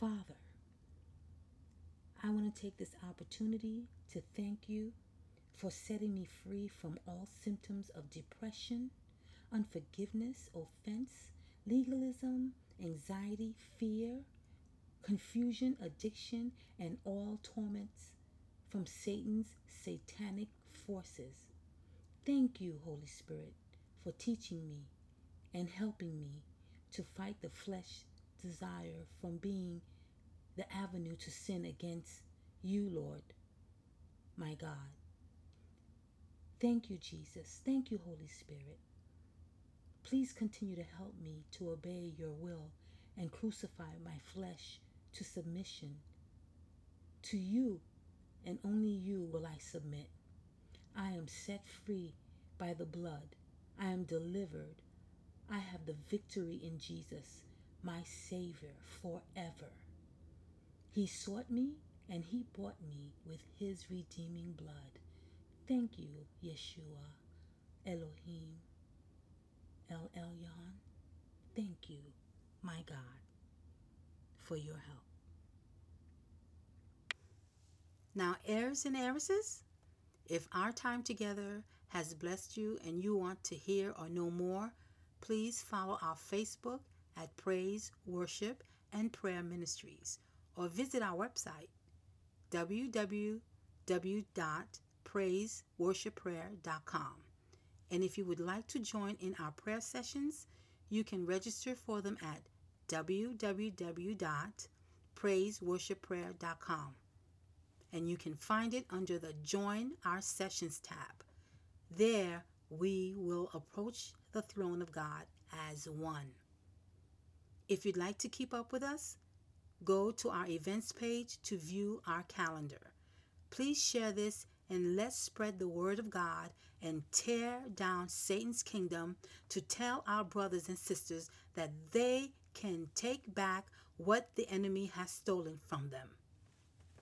Father, I want to take this opportunity to thank you for setting me free from all symptoms of depression, unforgiveness, offense, legalism, anxiety, fear, confusion, addiction, and all torments from Satan's satanic forces. Thank you, Holy Spirit, for teaching me and helping me to fight the flesh desire from being the avenue to sin against you, Lord, my God. Thank you, Jesus. Thank you, Holy Spirit. Please continue to help me to obey your will and crucify my flesh to submission. To you and only you will I submit. I am set free by the blood. I am delivered. I have the victory in Jesus, my Savior, forever. He sought me and he bought me with his redeeming blood. Thank you, Yeshua, Elohim, El Elyon. Thank you, my God, for your help. Now, heirs and heiresses, if our time together has blessed you and you want to hear or know more, please follow our Facebook at Praise, Worship, and Prayer Ministries or visit our website www.praiseworshipprayer.com. And if you would like to join in our prayer sessions, you can register for them at www.praiseworshipprayer.com. And you can find it under the Join Our Sessions tab. There, we will approach the throne of God as one. If you'd like to keep up with us, go to our events page to view our calendar. Please share this and let's spread the word of God and tear down Satan's kingdom to tell our brothers and sisters that they can take back what the enemy has stolen from them.